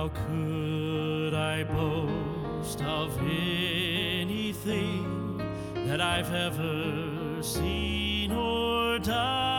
How could I boast of anything that I've ever seen or done?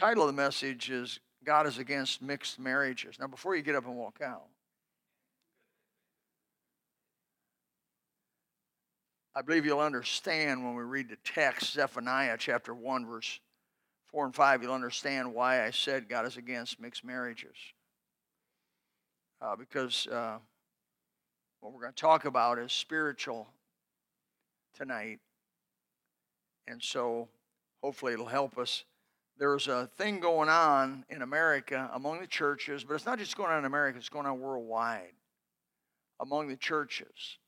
Title of the message is God is Against Mixed Marriages. Now, before you get up and walk out, I believe you'll understand when we read the text, Zephaniah chapter 1, verse 4 and 5, you'll understand why I said God is against mixed marriages. Uh, because uh, what we're going to talk about is spiritual tonight. And so hopefully it'll help us. There's a thing going on in America among the churches, but it's not just going on in America, it's going on worldwide among the churches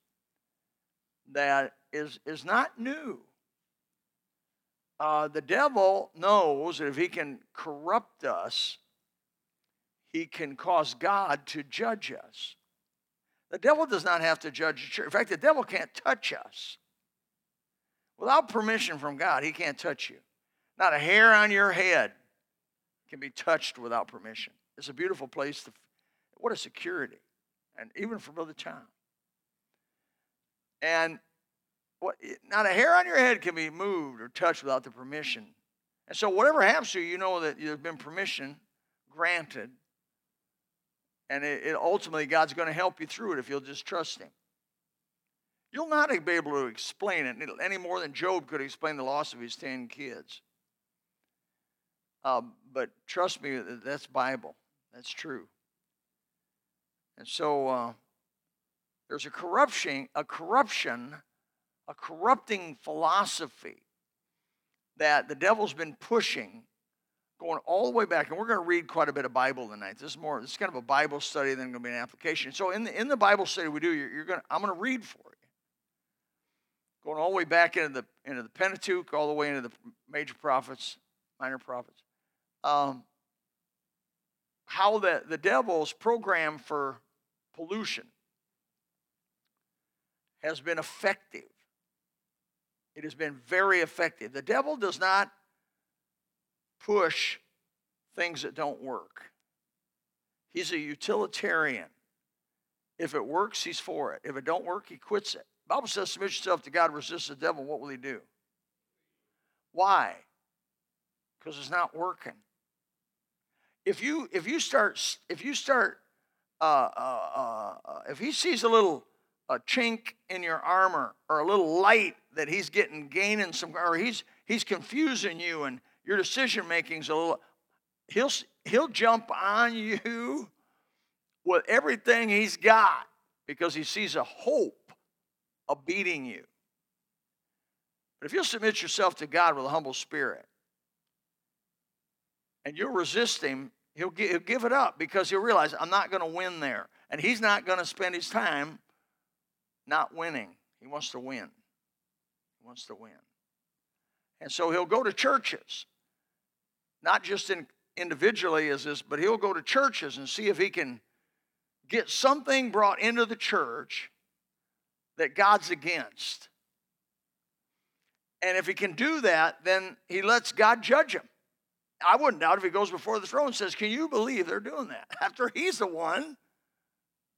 that is, is not new. Uh, the devil knows that if he can corrupt us, he can cause God to judge us. The devil does not have to judge the church. In fact, the devil can't touch us. Without permission from God, he can't touch you. Not a hair on your head can be touched without permission. It's a beautiful place to, what a security. And even for Brother Tom. And what, not a hair on your head can be moved or touched without the permission. And so, whatever happens to you, you know that there's been permission granted. And it, it ultimately, God's going to help you through it if you'll just trust Him. You'll not be able to explain it any more than Job could explain the loss of his 10 kids. Uh, but trust me, that's Bible. That's true. And so uh, there's a corruption, a corruption, a corrupting philosophy that the devil's been pushing, going all the way back. And we're going to read quite a bit of Bible tonight. This is more. This is kind of a Bible study than going to be an application. So in the in the Bible study we do, you're, you're going. I'm going to read for you, going all the way back into the into the Pentateuch, all the way into the major prophets, minor prophets. Um, how the, the devil's program for pollution has been effective. It has been very effective. The devil does not push things that don't work. He's a utilitarian. If it works, he's for it. If it don't work, he quits it. The Bible says, submit yourself to God, resist the devil. What will he do? Why? Because it's not working. If you if you start if you start uh, uh, uh, if he sees a little a chink in your armor or a little light that he's getting gaining some or he's he's confusing you and your decision making's a little he'll he'll jump on you with everything he's got because he sees a hope of beating you. But if you'll submit yourself to god with a humble spirit and you'll resist him he'll give it up because he'll realize i'm not going to win there and he's not going to spend his time not winning. He wants to win. He wants to win. And so he'll go to churches, not just in individually as this, but he'll go to churches and see if he can get something brought into the church that God's against. And if he can do that, then he lets God judge him. I wouldn't doubt if he goes before the throne and says, Can you believe they're doing that? After he's the one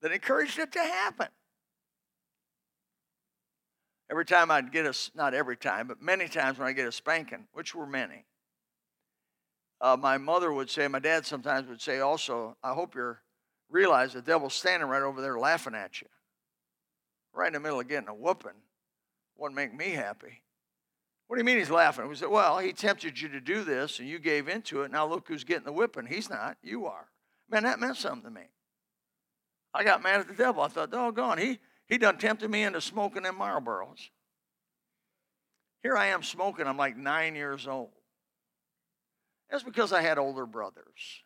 that encouraged it to happen. Every time I'd get a, not every time, but many times when I get a spanking, which were many, uh, my mother would say, my dad sometimes would say also, I hope you realize the devil's standing right over there laughing at you. Right in the middle of getting a whooping. Wouldn't make me happy. What do you mean he's laughing? We said, well, he tempted you to do this and you gave into it. Now look who's getting the whipping. He's not. You are. Man, that meant something to me. I got mad at the devil. I thought, doggone, he, he done tempted me into smoking them Marlboros. Here I am smoking. I'm like nine years old. That's because I had older brothers.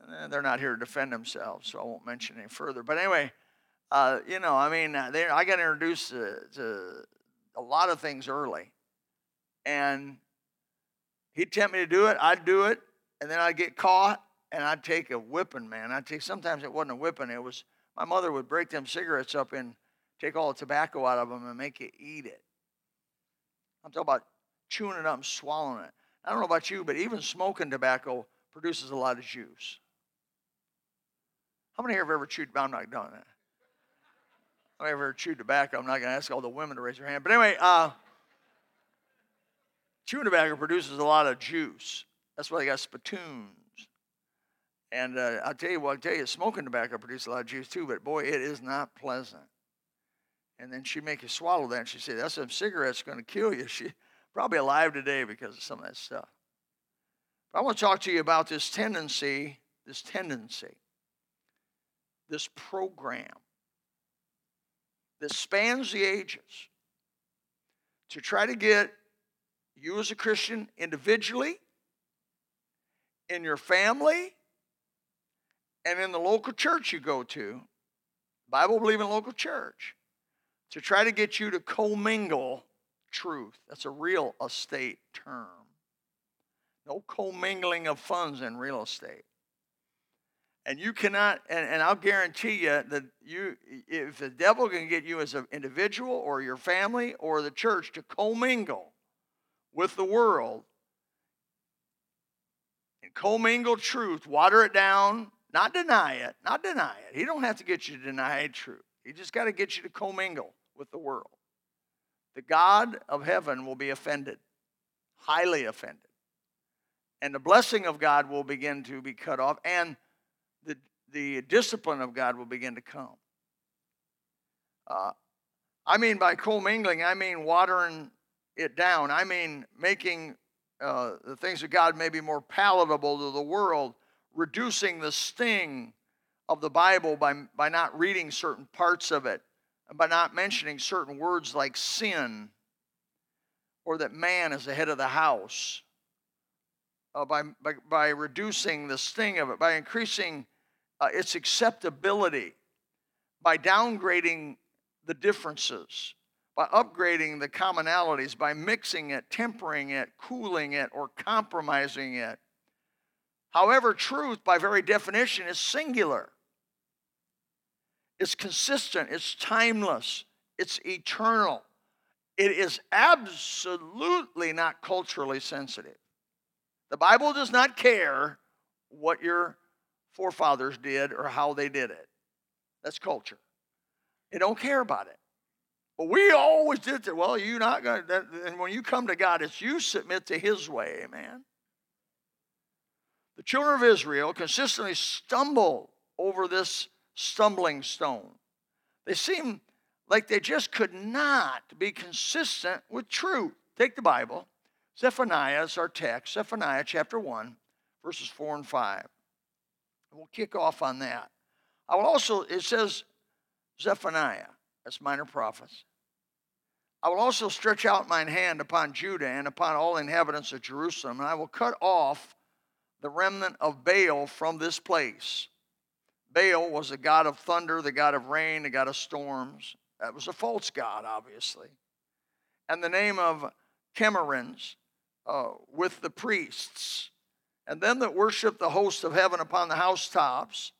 And they're not here to defend themselves, so I won't mention any further. But anyway, uh, you know, I mean, uh, I got introduced to, to a lot of things early. And he'd tempt me to do it, I'd do it, and then I'd get caught and I'd take a whipping, man. I'd take sometimes it wasn't a whipping, it was my mother would break them cigarettes up and take all the tobacco out of them and make you eat it. I'm talking about chewing it up and swallowing it. I don't know about you, but even smoking tobacco produces a lot of juice. How many here have ever chewed? I'm not done that. Many ever chewed tobacco? I'm not going to ask all the women to raise their hand. But anyway, uh, chewing tobacco produces a lot of juice. That's why they got spittoons. And uh, I'll tell you what, I'll tell you, smoking tobacco produces a lot of juice too, but boy, it is not pleasant. And then she'd make you swallow that, and she'd say, That's some cigarette's going to kill you. She probably alive today because of some of that stuff. But I want to talk to you about this tendency, this tendency, this program that spans the ages to try to get you as a Christian individually, in your family, and in the local church you go to, Bible believing local church, to try to get you to commingle truth. That's a real estate term. No commingling of funds in real estate. And you cannot, and, and I'll guarantee you that you, if the devil can get you as an individual or your family or the church to commingle with the world and commingle truth, water it down, not deny it, not deny it. He don't have to get you to deny truth. He just got to get you to commingle with the world. The God of heaven will be offended, highly offended. And the blessing of God will begin to be cut off, and the, the discipline of God will begin to come. Uh, I mean, by commingling, I mean watering it down. I mean making uh, the things of God maybe more palatable to the world reducing the sting of the Bible by, by not reading certain parts of it, and by not mentioning certain words like sin, or that man is the head of the house, uh, by, by, by reducing the sting of it, by increasing uh, its acceptability, by downgrading the differences, by upgrading the commonalities, by mixing it, tempering it, cooling it, or compromising it However, truth, by very definition, is singular. It's consistent, it's timeless, it's eternal. It is absolutely not culturally sensitive. The Bible does not care what your forefathers did or how they did it. That's culture. They don't care about it. But we always did that. Well, you're not going to, and when you come to God, it's you submit to His way, amen. The children of Israel consistently stumble over this stumbling stone. They seem like they just could not be consistent with truth. Take the Bible. Zephaniah is our text, Zephaniah chapter 1, verses 4 and 5. We'll kick off on that. I will also, it says Zephaniah, that's minor prophets. I will also stretch out mine hand upon Judah and upon all inhabitants of Jerusalem, and I will cut off the remnant of Baal from this place. Baal was the god of thunder, the god of rain, the god of storms. That was a false god, obviously. And the name of Chemarims uh, with the priests, and them that worship the host of heaven upon the housetops,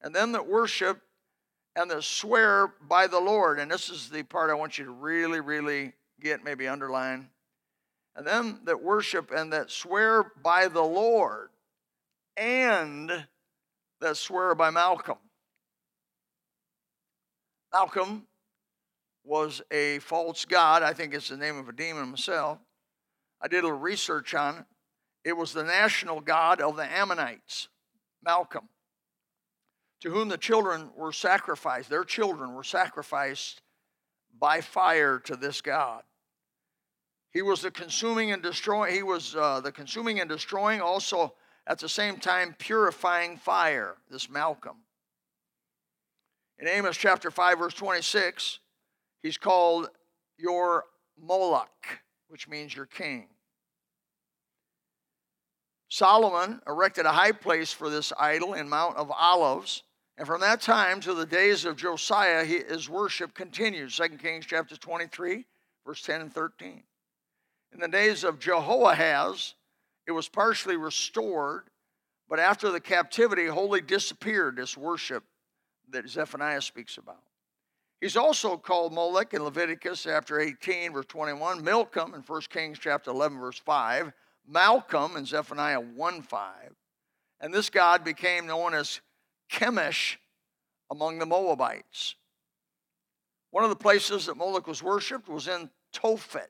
and them that worship and that swear by the Lord. And this is the part I want you to really, really get, maybe underline. And them that worship and that swear by the Lord and that swear by Malcham. Malcham was a false god. I think it's the name of a demon himself. I did a little research on it. It was the national god of the Ammonites, Malcham, to whom the children were sacrificed. Their children were sacrificed by fire to this god. He was the consuming and destroying. He was uh, the consuming and destroying, also at the same time purifying fire, this Malcham. In Amos chapter 5, verse 26, he's called your Moloch, which means your king. Solomon erected a high place for this idol in Mount of Olives And from that time to the days of Josiah, his worship continued. 2 Kings chapter 23, verse 10 and 13. In the days of Jehoahaz, it was partially restored, but after the captivity, wholly disappeared this worship that Zephaniah speaks about. He's also called Molech in Leviticus chapter 18, verse 21, Milcom in 1 Kings chapter 11, verse 5, Malcham in Zephaniah 1 5. And this god became known as Chemosh among the Moabites. One of the places that Moloch was worshipped was in Tophet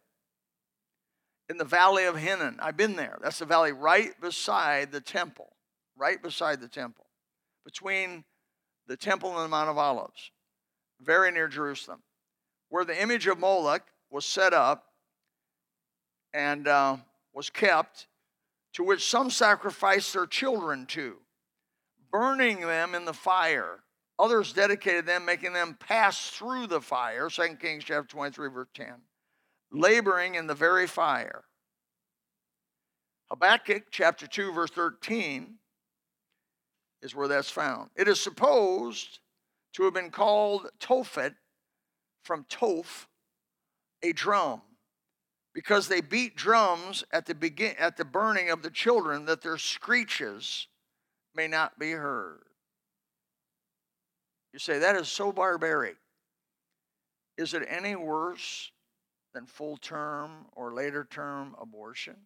in the valley of Hinnom. I've been there. That's the valley right beside the temple, right beside the temple, between the temple and the Mount of Olives, very near Jerusalem, where the image of Moloch was set up and uh, was kept, to which some sacrificed their children to, burning them in the fire. Others dedicated them, making them pass through the fire. 2 Kings chapter 23, verse 10 laboring in the very fire. Habakkuk chapter 2, verse 13 is where that's found. It is supposed to have been called Tophet from Toph, a drum, because they beat drums at the begin at the burning of the children that their screeches may not be heard. You say that is so barbaric. Is it any worse than full term or later term abortion?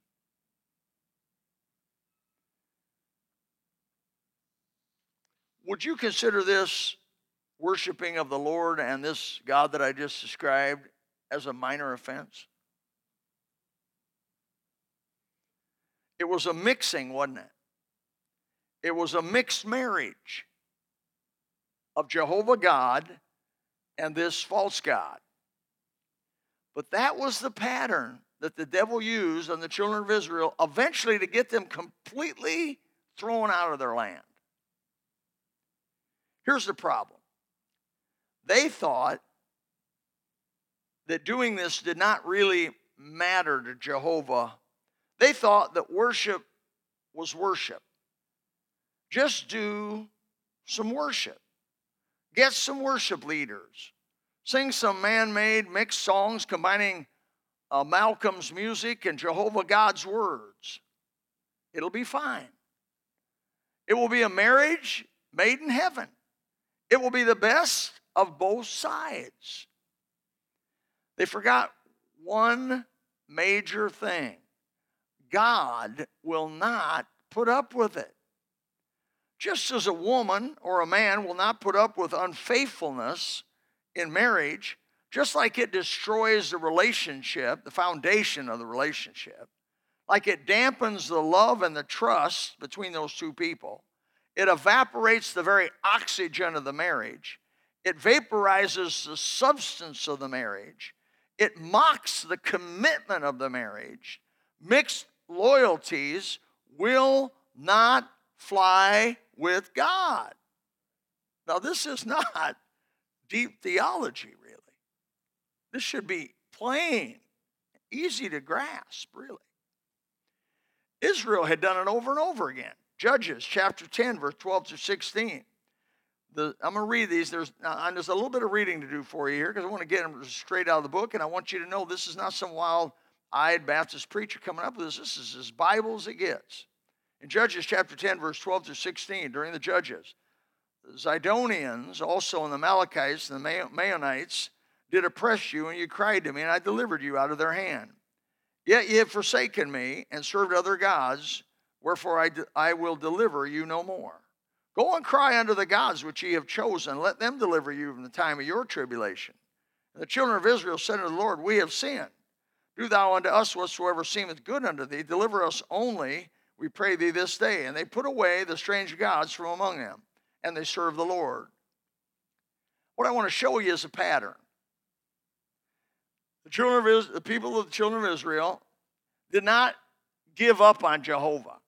Would you consider this worshiping of the Lord and this God that I just described as a minor offense? It was a mixing, wasn't it? It was a mixed marriage of Jehovah God and this false God. But that was the pattern that the devil used on the children of Israel eventually to get them completely thrown out of their land. Here's the problem they thought that doing this did not really matter to Jehovah. They thought that worship was worship. Just do some worship. Get some worship leaders sing some man made mixed songs combining uh, Malcham's music and Jehovah God's words. It'll be fine. It will be a marriage made in heaven. It will be the best of both sides. They forgot one major thing God will not put up with it. Just as a woman or a man will not put up with unfaithfulness in marriage, just like it destroys the relationship, the foundation of the relationship, like it dampens the love and the trust between those two people, it evaporates the very oxygen of the marriage, it vaporizes the substance of the marriage, it mocks the commitment of the marriage. Mixed loyalties will not fly with God. Now, this is not deep theology, really. This should be plain, easy to grasp, really. Israel had done it over and over again. Judges chapter 10, verse 12 to 16. The, I'm going to read these. There's, uh, there's a little bit of reading to do for you here because I want to get them straight out of the book, and I want you to know this is not some wild eyed Baptist preacher coming up with this. This is as Bible as it gets. In Judges chapter 10, verse 12 to 16, during the Judges, the Zidonians, also and the Amalekites and the Maonites, did oppress you, and you cried to me, and I delivered you out of their hand. Yet ye have forsaken me and served other gods, wherefore I, I will deliver you no more. Go and cry unto the gods which ye have chosen, let them deliver you from the time of your tribulation. And the children of Israel said unto the Lord, We have sinned. Do thou unto us whatsoever seemeth good unto thee. Deliver us only, we pray thee, this day. And they put away the strange gods from among them and they serve the Lord. What I want to show you is a pattern. The children of Israel, the people of the children of Israel did not give up on Jehovah.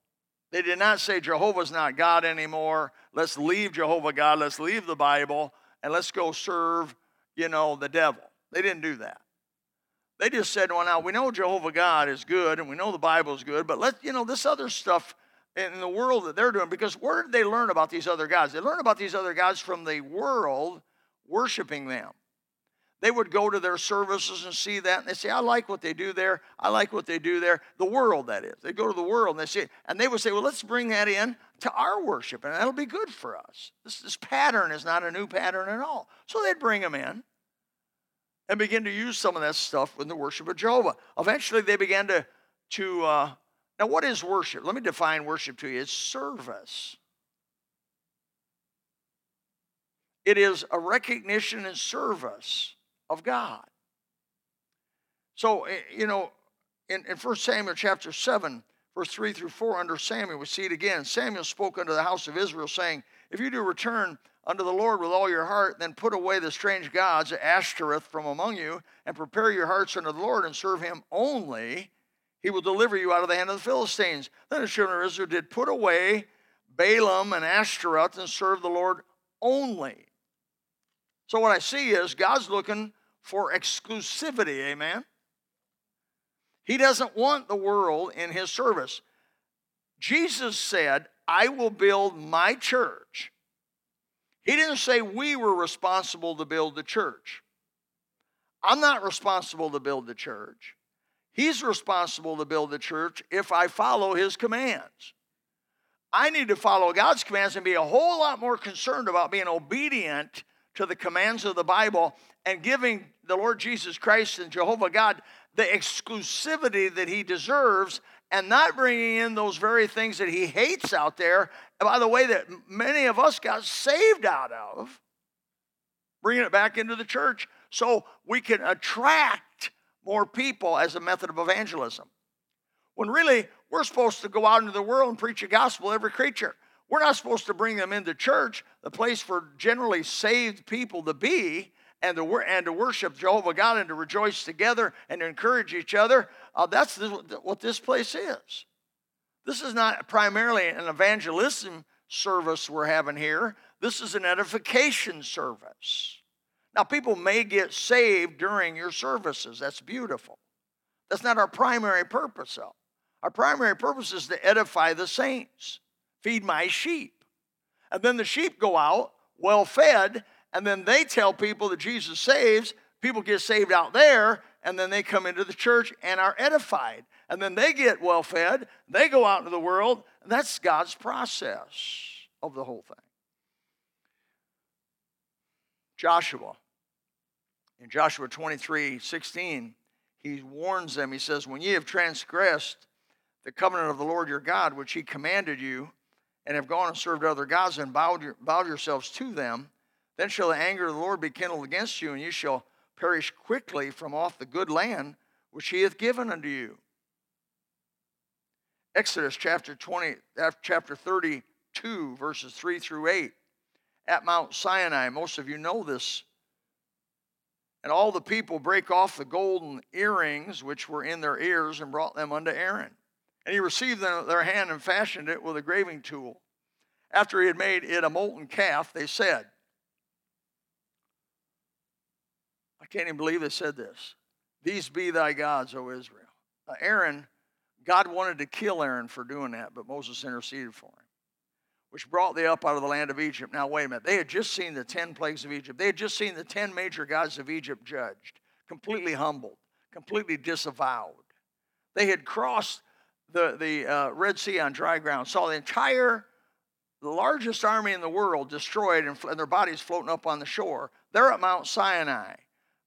They did not say Jehovah's not God anymore. Let's leave Jehovah God. Let's leave the Bible and let's go serve, you know, the devil. They didn't do that. They just said, well, now we know Jehovah God is good and we know the Bible is good, but let, you know, this other stuff in the world that they're doing because where did they learn about these other gods? They learn about these other gods from the world worshiping them. They would go to their services and see that, and they say, I like what they do there. I like what they do there. The world, that is. They go to the world and they say, and they would say, Well, let's bring that in to our worship, and that'll be good for us. This, this pattern is not a new pattern at all. So they'd bring them in and begin to use some of that stuff in the worship of Jehovah. Eventually, they began to, to uh, now, what is worship? Let me define worship to you it's service. It is a recognition and service of God. So, eh, you know, in, in 1 Samuel chapter 7, verse 3 through 4, under Samuel, we see it again. Samuel spoke unto the house of Israel, saying, If you do return unto the Lord with all your heart, then put away the strange gods, Ashtoreth, from among you, and prepare your hearts unto the Lord, and serve him only. He will deliver you out of the hand of the Philistines. Then the children of Israel did put away Baalim and Ashtoreth and serve the Lord only. So what I see is God's looking for exclusivity, amen? He doesn't want the world in his service. Jesus said, I will build my church. He didn't say we were responsible to build the church. I'm not responsible to build the church. He's responsible to build the church if I follow his commands. I need to follow God's commands and be a whole lot more concerned about being obedient to the commands of the Bible and giving the Lord Jesus Christ and Jehovah God the exclusivity that he deserves and not bringing in those very things that he hates out there. By the way, that many of us got saved out of, bringing it back into the church so we can attract more people as a method of evangelism. When really, we're supposed to go out into the world and preach the gospel to every creature. We're not supposed to bring them into church, the place for generally saved people to be, and to, and to worship Jehovah God and to rejoice together and to encourage each other. Uh, that's what this place is. This is not primarily an evangelism service we're having here. This is an edification service. Now, people may get saved during your services. That's beautiful. That's not our primary purpose, though. Our primary purpose is to edify the saints feed my sheep. And then the sheep go out well fed, and then they tell people that Jesus saves. People get saved out there, and then they come into the church and are edified. And then they get well fed, they go out into the world, that's God's process of the whole thing. Joshua, in Joshua 23 16, he warns them, he says, When ye have transgressed the covenant of the Lord your God, which he commanded you, and have gone and served other gods and bowed, your, bowed yourselves to them, then shall the anger of the Lord be kindled against you, and you shall perish quickly from off the good land which he hath given unto you. Exodus chapter 20, uh, chapter 32, verses 3 through 8. At Mount Sinai, most of you know this. And all the people break off the golden earrings which were in their ears and brought them unto Aaron. And he received their hand and fashioned it with a graving tool. After he had made it a molten calf, they said, I can't even believe they said this. These be thy gods, O Israel. Aaron, God wanted to kill Aaron for doing that, but Moses interceded for him, which brought they up out of the land of Egypt. Now, wait a minute. They had just seen the 10 plagues of Egypt. They had just seen the 10 major gods of Egypt judged, completely humbled, completely disavowed. They had crossed the, the uh, Red Sea on dry ground, saw the entire, the largest army in the world destroyed and, and their bodies floating up on the shore. They're at Mount Sinai.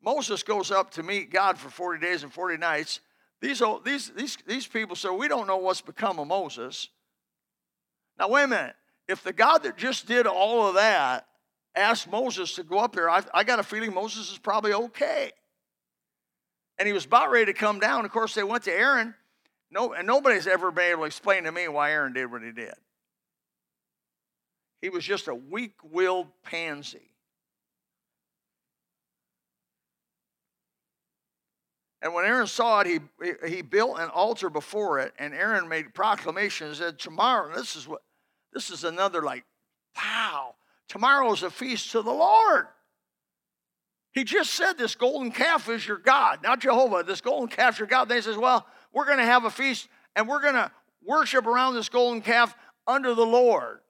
Moses goes up to meet God for 40 days and 40 nights. These, these, these, these people say, We don't know what's become of Moses. Now, wait a minute. If the God that just did all of that asked Moses to go up there, I, I got a feeling Moses is probably okay. And he was about ready to come down. Of course, they went to Aaron. No, and nobody's ever been able to explain to me why Aaron did what he did. He was just a weak willed pansy. And when Aaron saw it, he, he built an altar before it, and Aaron made proclamation and said, Tomorrow, this is what this is another like, wow, tomorrow is a feast to the Lord. He just said this golden calf is your God, not Jehovah. This golden calf is your God. Then he says, Well, we're going to have a feast and we're going to worship around this golden calf under the Lord.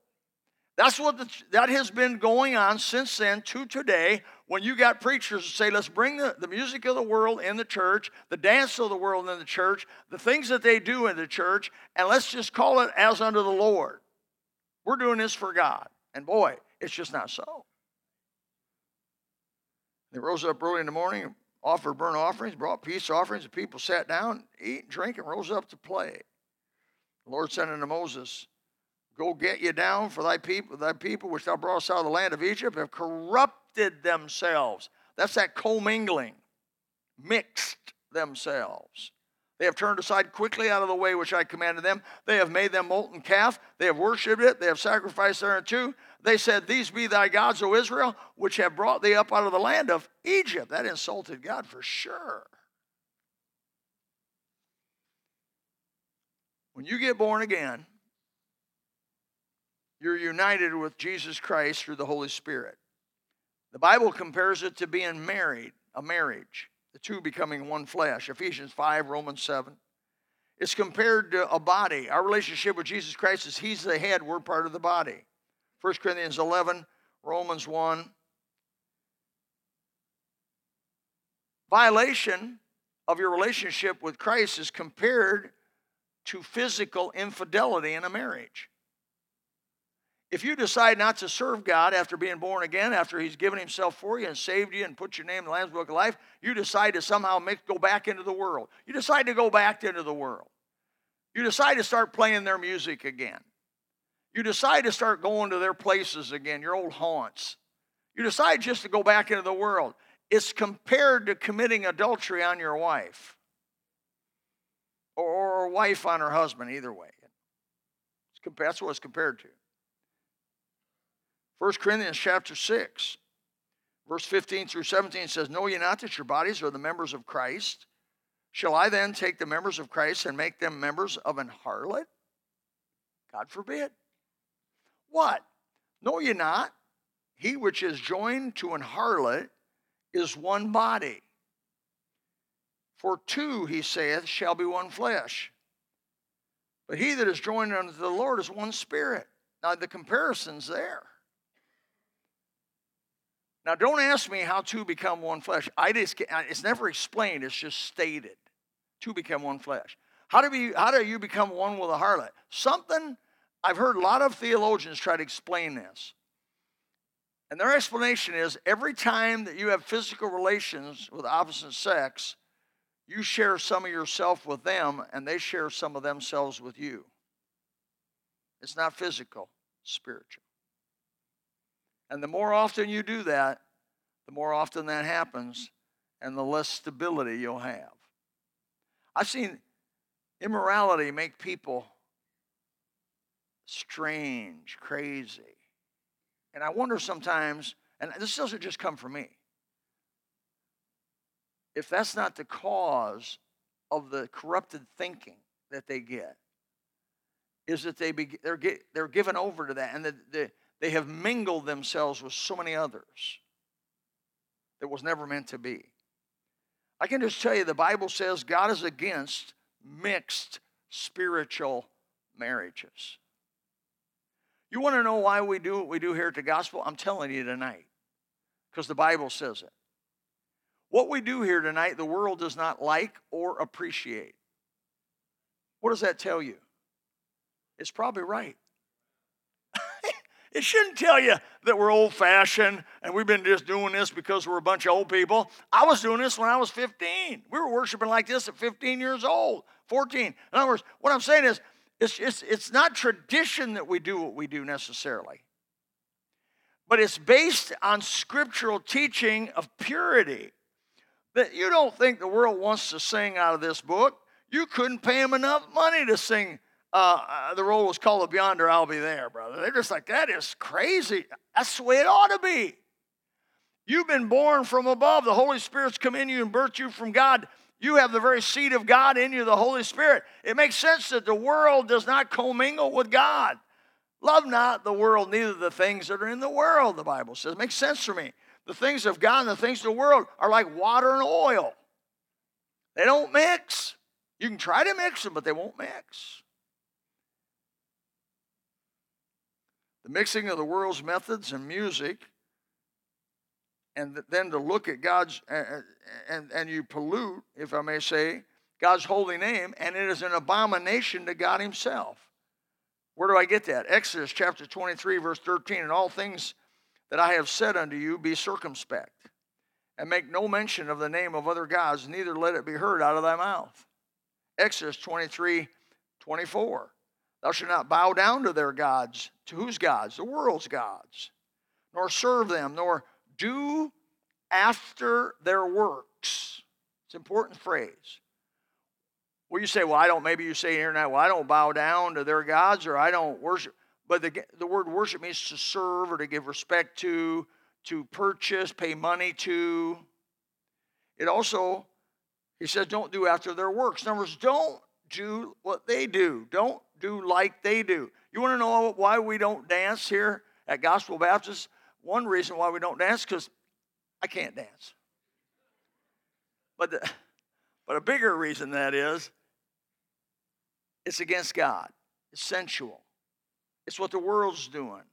That's what the, that has been going on since then to today. When you got preachers that say, let's bring the, the music of the world in the church, the dance of the world in the church, the things that they do in the church, and let's just call it as under the Lord. We're doing this for God. And boy, it's just not so. They rose up early in the morning, offered burnt offerings, brought peace offerings. The people sat down, eat and drink, and rose up to play. The Lord said unto Moses, Go get you down, for thy people, thy people which thou broughtest out of the land of Egypt have corrupted themselves. That's that commingling, mixed themselves. They have turned aside quickly out of the way which I commanded them. They have made them molten calf. They have worshipped it. They have sacrificed thereunto. They said, These be thy gods, O Israel, which have brought thee up out of the land of Egypt. That insulted God for sure. When you get born again, you're united with Jesus Christ through the Holy Spirit. The Bible compares it to being married, a marriage, the two becoming one flesh. Ephesians 5, Romans 7. It's compared to a body. Our relationship with Jesus Christ is He's the head, we're part of the body. 1 Corinthians 11, Romans 1. Violation of your relationship with Christ is compared to physical infidelity in a marriage. If you decide not to serve God after being born again, after He's given Himself for you and saved you and put your name in the Lamb's Book of Life, you decide to somehow make, go back into the world. You decide to go back into the world. You decide to start playing their music again. You decide to start going to their places again, your old haunts. You decide just to go back into the world. It's compared to committing adultery on your wife or wife on her husband, either way. That's what it's compared to. 1 Corinthians chapter 6, verse 15 through 17 says, Know ye not that your bodies are the members of Christ? Shall I then take the members of Christ and make them members of an harlot? God forbid. What? Know ye not? He which is joined to an harlot is one body. For two, he saith, shall be one flesh. But he that is joined unto the Lord is one spirit. Now, the comparison's there. Now, don't ask me how two become one flesh. I just, it's never explained, it's just stated. Two become one flesh. How do, we, how do you become one with a harlot? Something, I've heard a lot of theologians try to explain this. And their explanation is every time that you have physical relations with opposite sex, you share some of yourself with them and they share some of themselves with you. It's not physical, spiritual. And the more often you do that, the more often that happens, and the less stability you'll have. I've seen immorality make people strange, crazy. And I wonder sometimes, and this doesn't just come from me, if that's not the cause of the corrupted thinking that they get, is that they be, they're, get, they're given over to that and the, they, they have mingled themselves with so many others that was never meant to be. I can just tell you the Bible says God is against mixed spiritual marriages. You want to know why we do what we do here at the gospel? I'm telling you tonight, because the Bible says it. What we do here tonight, the world does not like or appreciate. What does that tell you? It's probably right. It shouldn't tell you that we're old fashioned and we've been just doing this because we're a bunch of old people. I was doing this when I was 15. We were worshiping like this at 15 years old, 14. In other words, what I'm saying is, it's, it's, it's not tradition that we do what we do necessarily, but it's based on scriptural teaching of purity. That you don't think the world wants to sing out of this book. You couldn't pay them enough money to sing uh, the roll was called up yonder I'll Be There, brother. They're just like, that is crazy. That's the way it ought to be. You've been born from above. The Holy Spirit's come in you and birthed you from God. You have the very seed of God in you, the Holy Spirit. It makes sense that the world does not commingle with God. Love not the world, neither the things that are in the world, the Bible says. It makes sense for me. The things of God and the things of the world are like water and oil. They don't mix. You can try to mix them, but they won't mix. The mixing of the world's methods and music, and then to look at God's, and, and you pollute, if I may say, God's holy name, and it is an abomination to God Himself. Where do I get that? Exodus chapter 23, verse 13. And all things that I have said unto you, be circumspect, and make no mention of the name of other gods, neither let it be heard out of thy mouth. Exodus 23, 24. Thou shalt not bow down to their gods. To whose gods? The world's gods. Nor serve them, nor do after their works. It's an important phrase. Well, you say, well, I don't, maybe you say here now, well, I don't bow down to their gods or I don't worship. But the, the word worship means to serve or to give respect to, to purchase, pay money to. It also, he says, don't do after their works. In other words, don't do what they do. Don't do like they do. You want to know why we don't dance here at Gospel Baptist? One reason why we don't dance because I can't dance. But the, but a bigger reason that is it's against God. It's sensual. It's what the world's doing.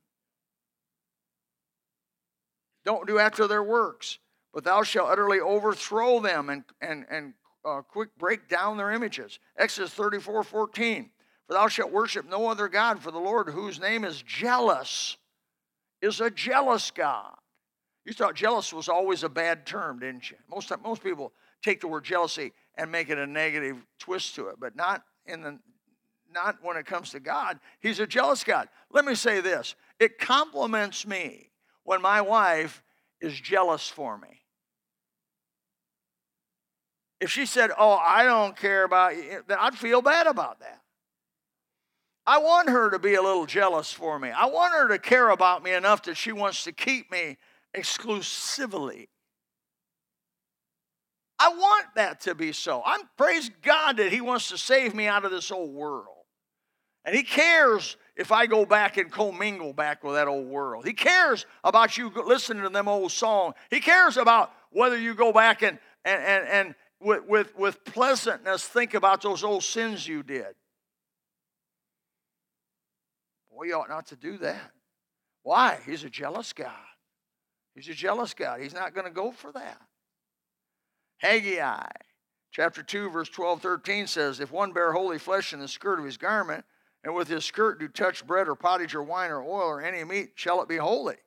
Don't do after their works, but thou shalt utterly overthrow them and, and, and uh, quick break down their images. Exodus 34 14. For thou shalt worship no other God, for the Lord, whose name is jealous, is a jealous God. You thought jealous was always a bad term, didn't you? Most, most people take the word jealousy and make it a negative twist to it, but not in the not when it comes to God. He's a jealous God. Let me say this it compliments me when my wife is jealous for me. If she said, Oh, I don't care about you, then I'd feel bad about that. I want her to be a little jealous for me. I want her to care about me enough that she wants to keep me exclusively. I want that to be so. I'm praise God that He wants to save me out of this old world. And he cares if I go back and commingle back with that old world. He cares about you listening to them old songs. He cares about whether you go back and, and, and, and with, with, with pleasantness think about those old sins you did. You ought not to do that. Why? He's a jealous God. He's a jealous God. He's not going to go for that. Haggai chapter 2, verse 12, 13 says, If one bear holy flesh in the skirt of his garment, and with his skirt do touch bread or pottage or wine or oil or any meat, shall it be holy?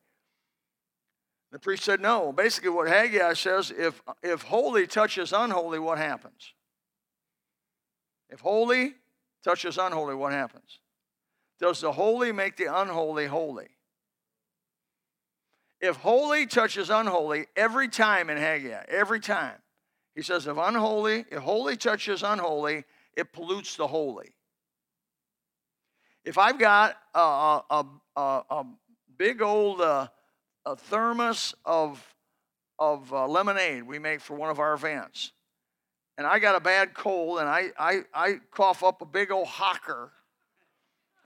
The priest said no. Basically, what Haggai says, if, if holy touches unholy, what happens? If holy touches unholy, what happens? Does the holy make the unholy holy? If holy touches unholy, every time in Haggai, every time, he says, if unholy, if holy touches unholy, it pollutes the holy. If I've got a, a, a, a big old uh, a thermos of, of uh, lemonade we make for one of our events, and I got a bad cold, and I, I, I cough up a big old hocker,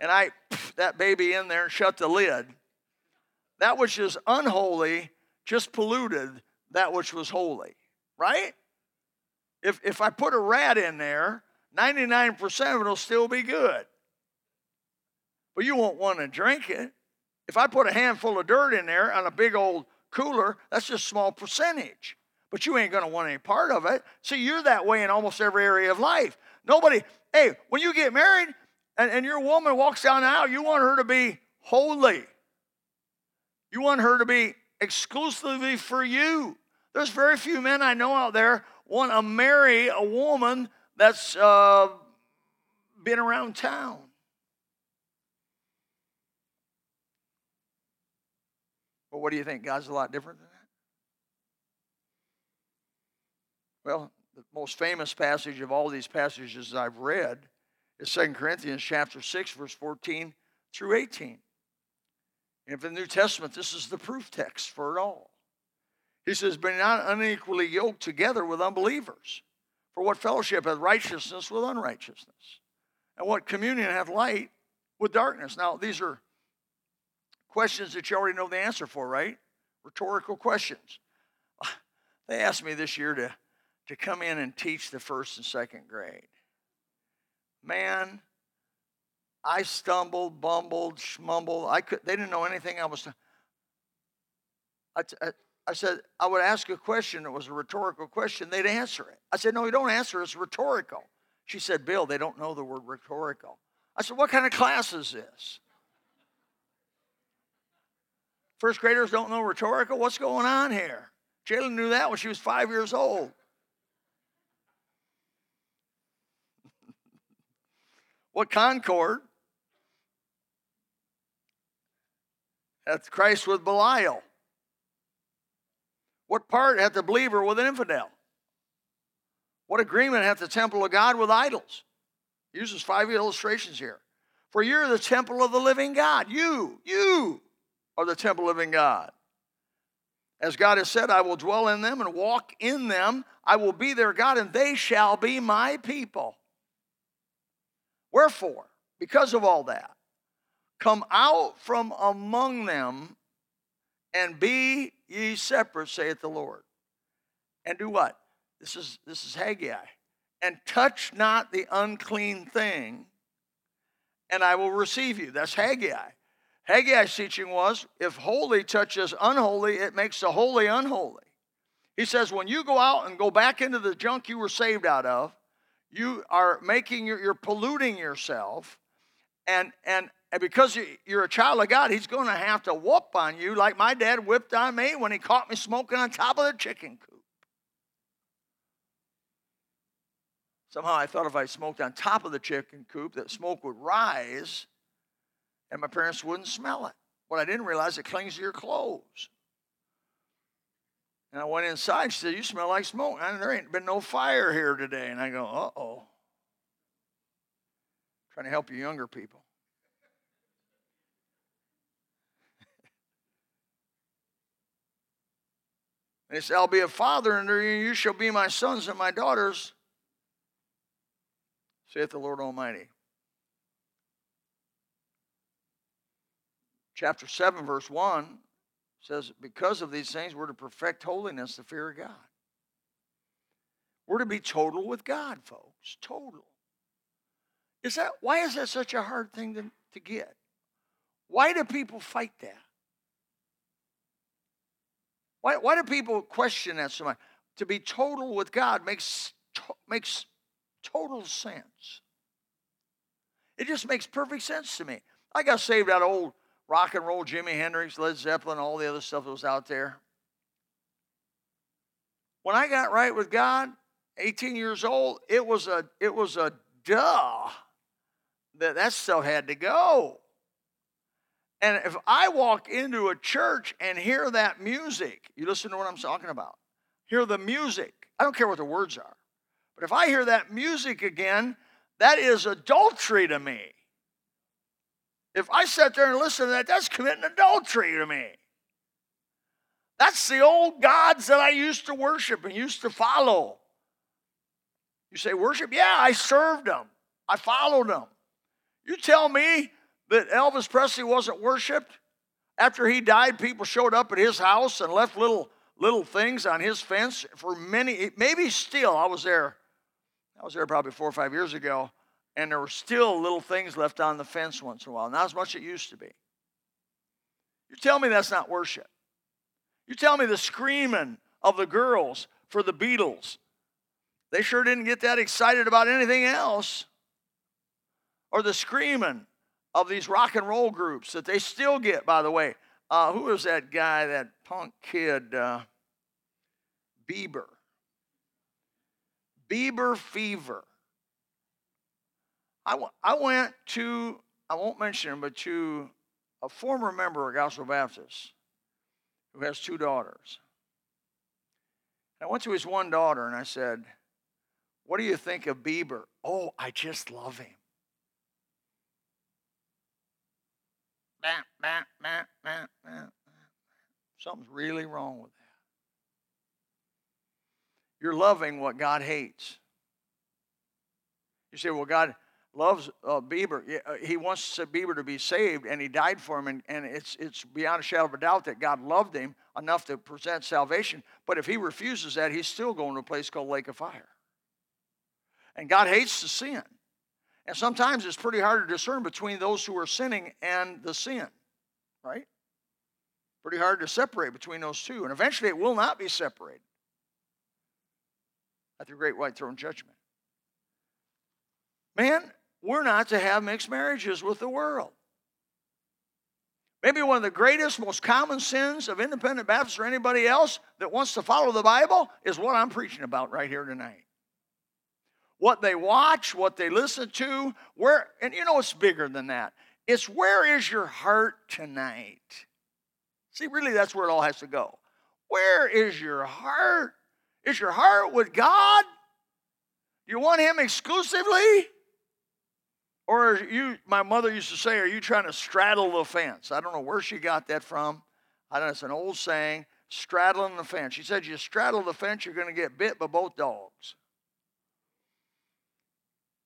and I put that baby in there and shut the lid, that which is unholy just polluted that which was holy, right? If, if I put a rat in there, 99% of it will still be good. But you won't want to drink it. If I put a handful of dirt in there on a big old cooler, that's just a small percentage. But you ain't going to want any part of it. See, you're that way in almost every area of life. Nobody, hey, when you get married and, and your woman walks down the aisle, you want her to be holy. You want her to be exclusively for you. There's very few men I know out there want to marry a woman that's uh, been around town. But what do you think? God's a lot different than that? Well, the most famous passage of all these passages I've read is 2 Corinthians chapter 6, verse 14 through 18. And for the New Testament, this is the proof text for it all. He says, Be not unequally yoked together with unbelievers. For what fellowship hath righteousness with unrighteousness? And what communion hath light with darkness? Now, these are questions that you already know the answer for, right? Rhetorical questions. They asked me this year to, to come in and teach the first and second grade. Man, I stumbled, bumbled, schmumbled. I could, they didn't know anything I was. I, said, I would ask a question. It was a rhetorical question. They'd answer it. I said, No, you don't answer. It's rhetorical. She said, Bill, they don't know the word rhetorical. I said, What kind of class is this? First graders don't know rhetorical? What's going on here? Jalen knew that when she was five years old. What concord? That's Christ with Belial. What part hath the believer with an infidel? What agreement hath the temple of God with idols? He uses five illustrations here. For you're the temple of the living God. You, you are the temple of the living God. As God has said, I will dwell in them and walk in them. I will be their God, and they shall be my people. Wherefore, because of all that, come out from among them and be ye separate, saith the Lord. And do what? This is this is Haggai. And touch not the unclean thing, and I will receive you. That's Haggai. Haggai's teaching was if holy touches unholy, it makes the holy unholy. He says, when you go out and go back into the junk you were saved out of, you are making you're polluting yourself and and and because you're a child of God, He's going to have to whoop on you like my dad whipped on me when he caught me smoking on top of the chicken coop. Somehow I thought if I smoked on top of the chicken coop, that smoke would rise and my parents wouldn't smell it. What I didn't realize, it clings to your clothes. And I went inside. She said, You smell like smoke. And there ain't been no fire here today. And I go, Uh oh. Trying to help you younger people. And he said, I'll be a father unto and you shall be my sons and my daughters, saith the Lord Almighty. Chapter 7, verse 1 says, Because of these things, we're to perfect holiness, the fear of God. We're to be total with God, folks. Total. Is that why is that such a hard thing to, to get? Why do people fight that? Why, why do people question that so much? To be total with God makes, to, makes total sense. It just makes perfect sense to me. I got saved out of old rock and roll, Jimi Hendrix, Led Zeppelin, all the other stuff that was out there. When I got right with God, 18 years old, it was a it was a duh that that stuff had to go. And if I walk into a church and hear that music, you listen to what I'm talking about. Hear the music. I don't care what the words are. But if I hear that music again, that is adultery to me. If I sat there and listened to that, that's committing adultery to me. That's the old gods that I used to worship and used to follow. You say, worship? Yeah, I served them, I followed them. You tell me that Elvis Presley wasn't worshiped? After he died, people showed up at his house and left little little things on his fence for many, maybe still. I was there. I was there probably four or five years ago, and there were still little things left on the fence once in a while. Not as much as it used to be. You tell me that's not worship. You tell me the screaming of the girls for the Beatles. They sure didn't get that excited about anything else. Or the screaming of these rock and roll groups that they still get, by the way. Uh, who was that guy, that punk kid? Uh, Bieber. Bieber fever. I, w- I went to, I won't mention him, but to a former member of Gospel Baptist who has two daughters. I went to his one daughter and I said, What do you think of Bieber? Oh, I just love him. Something's really wrong with that. You're loving what God hates. You say, well, God loves uh, Bieber. Uh, he wants Bieber to be saved, and he died for him. And, and it's, it's beyond a shadow of a doubt that God loved him enough to present salvation. But if he refuses that, he's still going to a place called Lake of Fire. And God hates the sin. And sometimes it's pretty hard to discern between those who are sinning and the sin, right? Pretty hard to separate between those two. And eventually it will not be separated at the great white throne judgment. Man, we're not to have mixed marriages with the world. Maybe one of the greatest, most common sins of independent Baptists or anybody else that wants to follow the Bible is what I'm preaching about right here tonight. What they watch, what they listen to, where, and you know it's bigger than that. It's where is your heart tonight? See, really, that's where it all has to go. Where is your heart? Is your heart with God? Do you want Him exclusively? Or you, my mother used to say, are you trying to straddle the fence? I don't know where she got that from. I don't know, it's an old saying, straddling the fence. She said, you straddle the fence, you're going to get bit by both dogs.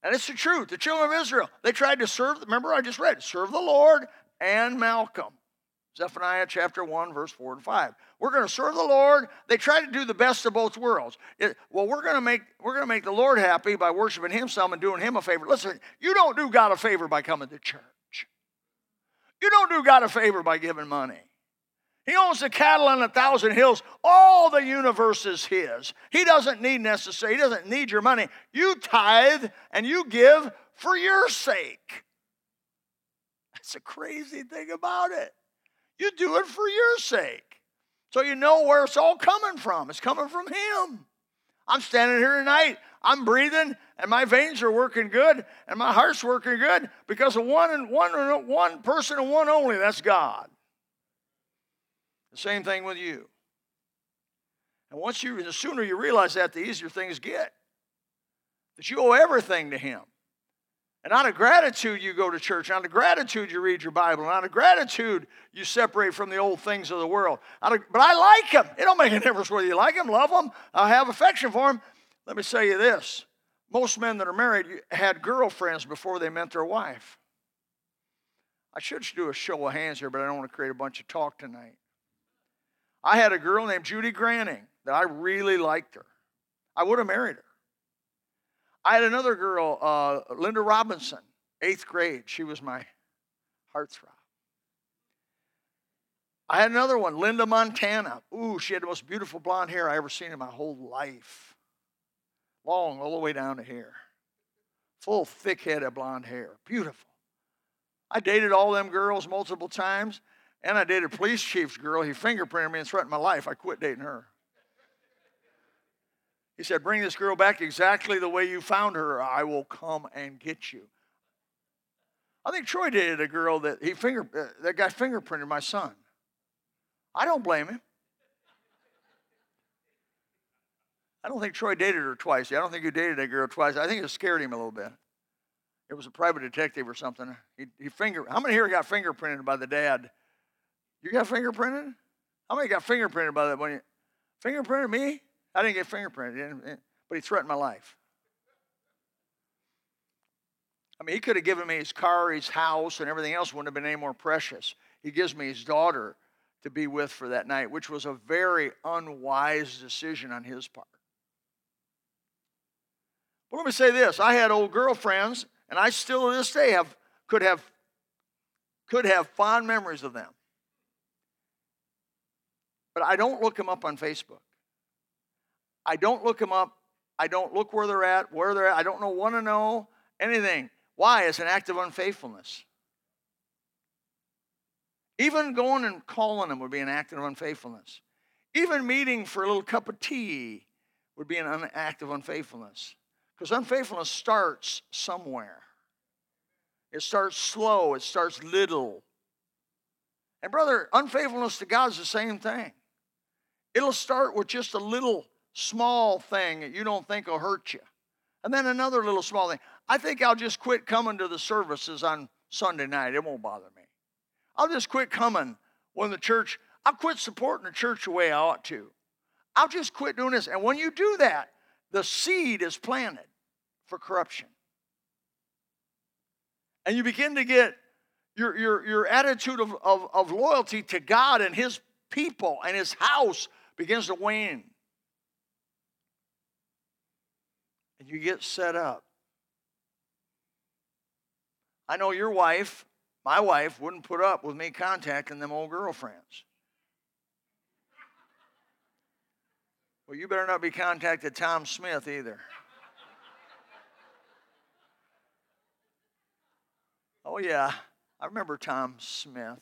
And it's the truth. The children of Israel, they tried to serve, remember I just read, serve the Lord and Malcham. Zephaniah chapter 1, verse 4 and 5. We're going to serve the Lord. They try to do the best of both worlds. It, well, we're going to make we're going to make the Lord happy by worshiping Him some and doing Him a favor. Listen, you don't do God a favor by coming to church. You don't do God a favor by giving money. He owns the cattle on a thousand hills. All the universe is His. He doesn't need necessary. He doesn't need your money. You tithe and you give for your sake. That's a crazy thing about it. You do it for your sake. So you know where it's all coming from. It's coming from Him. I'm standing here tonight. I'm breathing, and my veins are working good, and my heart's working good because of one and one, one person and one only. That's God. The same thing with you. And once you, the sooner you realize that, the easier things get. That you owe everything to Him. And out of gratitude, you go to church. Out of gratitude, you read your Bible. And out of gratitude, you separate from the old things of the world. Of, but I like them. It don't make a difference whether you like them, love them, I have affection for them. Let me say you this. Most men that are married had girlfriends before they met their wife. I should do a show of hands here, but I don't want to create a bunch of talk tonight. I had a girl named Judy Granning that I really liked her. I would have married her. I had another girl, uh, Linda Robinson, eighth grade. She was my heartthrob. I had another one, Linda Montana. Ooh, she had the most beautiful blonde hair I ever seen in my whole life. Long, all the way down to here. Full, thick head of blonde hair. Beautiful. I dated all them girls multiple times, and I dated a police chief's girl. He fingerprinted me and threatened my life. I quit dating her. He said, Bring this girl back exactly the way you found her. I will come and get you. I think Troy dated a girl that he finger uh, that guy fingerprinted my son. I don't blame him. I don't think Troy dated her twice. I don't think he dated a girl twice. I think it scared him a little bit. It was a private detective or something. He, he finger. How many here got fingerprinted by the dad? You got fingerprinted? How many got fingerprinted by that? You fingerprinted me? I didn't get fingerprinted, eh, but he threatened my life. I mean, he could have given me his car, his house, and everything else wouldn't have been any more precious. He gives me his daughter to be with for that night, which was a very unwise decision on his part. But let me say this I had old girlfriends, and I still to this day have could have could have fond memories of them. But I don't look them up on Facebook. I don't look them up. I don't look where they're at, where they're at. I don't know, want to know anything. Why? It's an act of unfaithfulness. Even going and calling them would be an act of unfaithfulness. Even meeting for a little cup of tea would be an act of unfaithfulness. Because unfaithfulness starts somewhere. It starts slow, it starts little. And, brother, unfaithfulness to God is the same thing. It'll start with just a little small thing that you don't think will hurt you. And then another little small thing. I think I'll just quit coming to the services on Sunday night. It won't bother me. I'll just quit coming when the church, I'll quit supporting the church the way I ought to. I'll just quit doing this. And when you do that, the seed is planted for corruption. And you begin to get your, your, your attitude of, of, of loyalty to God and His people and His house begins to wane. and you get set up. I know your wife, my wife, wouldn't put up with me contacting them old girlfriends. Well, you better not be contacted Tom Smith either. Oh, yeah, I remember Tom Smith.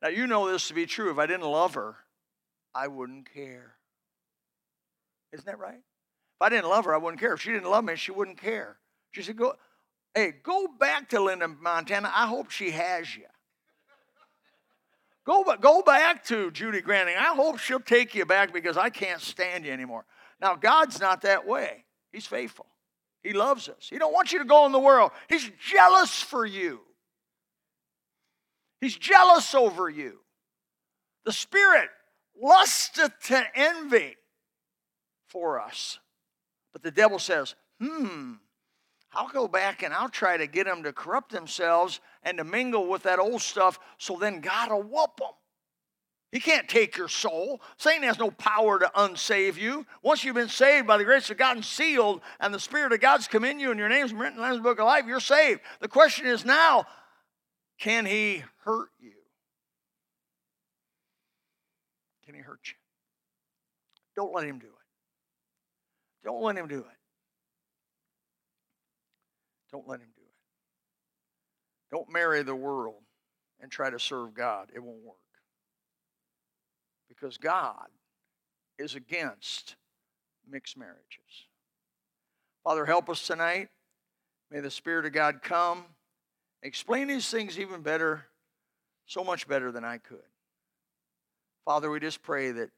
Now, you know this to be true. If I didn't love her, I wouldn't care. Isn't that right? If I didn't love her, I wouldn't care. If she didn't love me, she wouldn't care. She said, Go, hey, go back to Linda, Montana. I hope she has you. Go, go back to Judy Granting. I hope she'll take you back because I can't stand you anymore. Now, God's not that way. He's faithful. He loves us. He don't want you to go in the world. He's jealous for you. He's jealous over you. The Spirit lusteth to envy for us. But the devil says, hmm, I'll go back and I'll try to get them to corrupt themselves and to mingle with that old stuff so then God will whoop them. He can't take your soul. Satan has no power to unsave you. Once you've been saved by the grace of God and sealed, and the Spirit of God's come in you, and your name's written in the Book of Life, you're saved. The question is now, can he hurt you? Can he hurt you? Don't let him do it. Don't let him do it. Don't let him do it. Don't marry the world and try to serve God. It won't work. Because God is against mixed marriages. Father, help us tonight. May the Spirit of God come, explain these things even better, so much better than I could. Father, we just pray that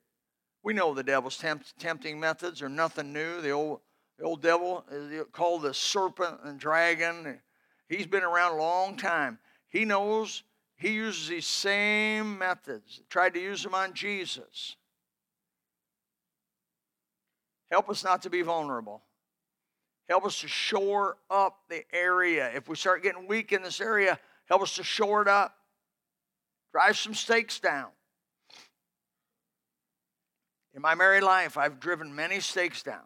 we know the devil's tempt, tempting methods are nothing new. The old, the old devil is called the serpent and dragon. He's been around a long time. He knows he uses these same methods. Tried to use them on Jesus. Help us not to be vulnerable. Help us to shore up the area. If we start getting weak in this area, help us to shore it up. Drive some stakes down. In my married life, I've driven many stakes down.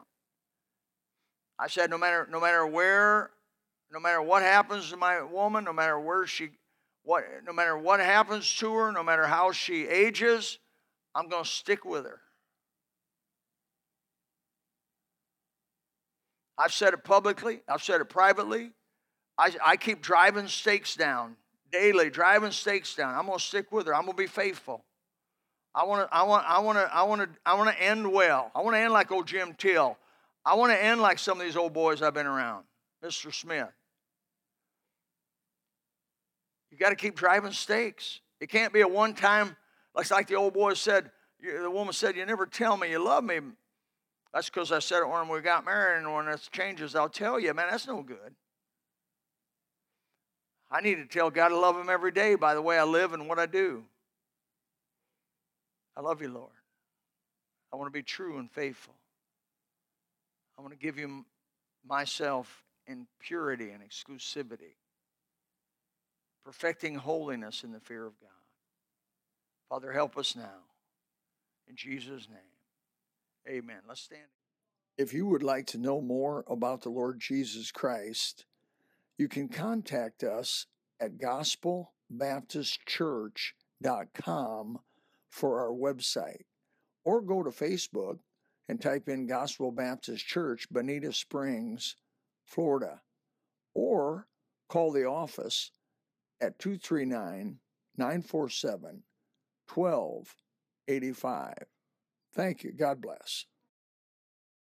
I said, no matter, no matter where, no matter what happens to my woman, no matter where she, what, no matter what happens to her, no matter how she ages, I'm going to stick with her. I've said it publicly, I've said it privately. I, I keep driving stakes down daily, driving stakes down. I'm going to stick with her, I'm going to be faithful. I want to, I want, I want to, I want to, I want to end well. I want to end like old Jim Till. I want to end like some of these old boys I've been around, Mr. Smith. You got to keep driving stakes. It can't be a one-time, like like the old boy said. The woman said, "You never tell me you love me." That's because I said it when we got married, and when it changes, I'll tell you. Man, that's no good. I need to tell God I love Him every day by the way I live and what I do. I love you, Lord. I want to be true and faithful. I want to give you myself in purity and exclusivity, perfecting holiness in the fear of God. Father, help us now. In Jesus' name, amen. Let's stand. If you would like to know more about the Lord Jesus Christ, you can contact us at gospelbaptistchurch.com for our website, or go to Facebook and type in Gospel Baptist Church, Bonita Springs, Florida, or call the office at 239 947 1285. Thank you. God bless.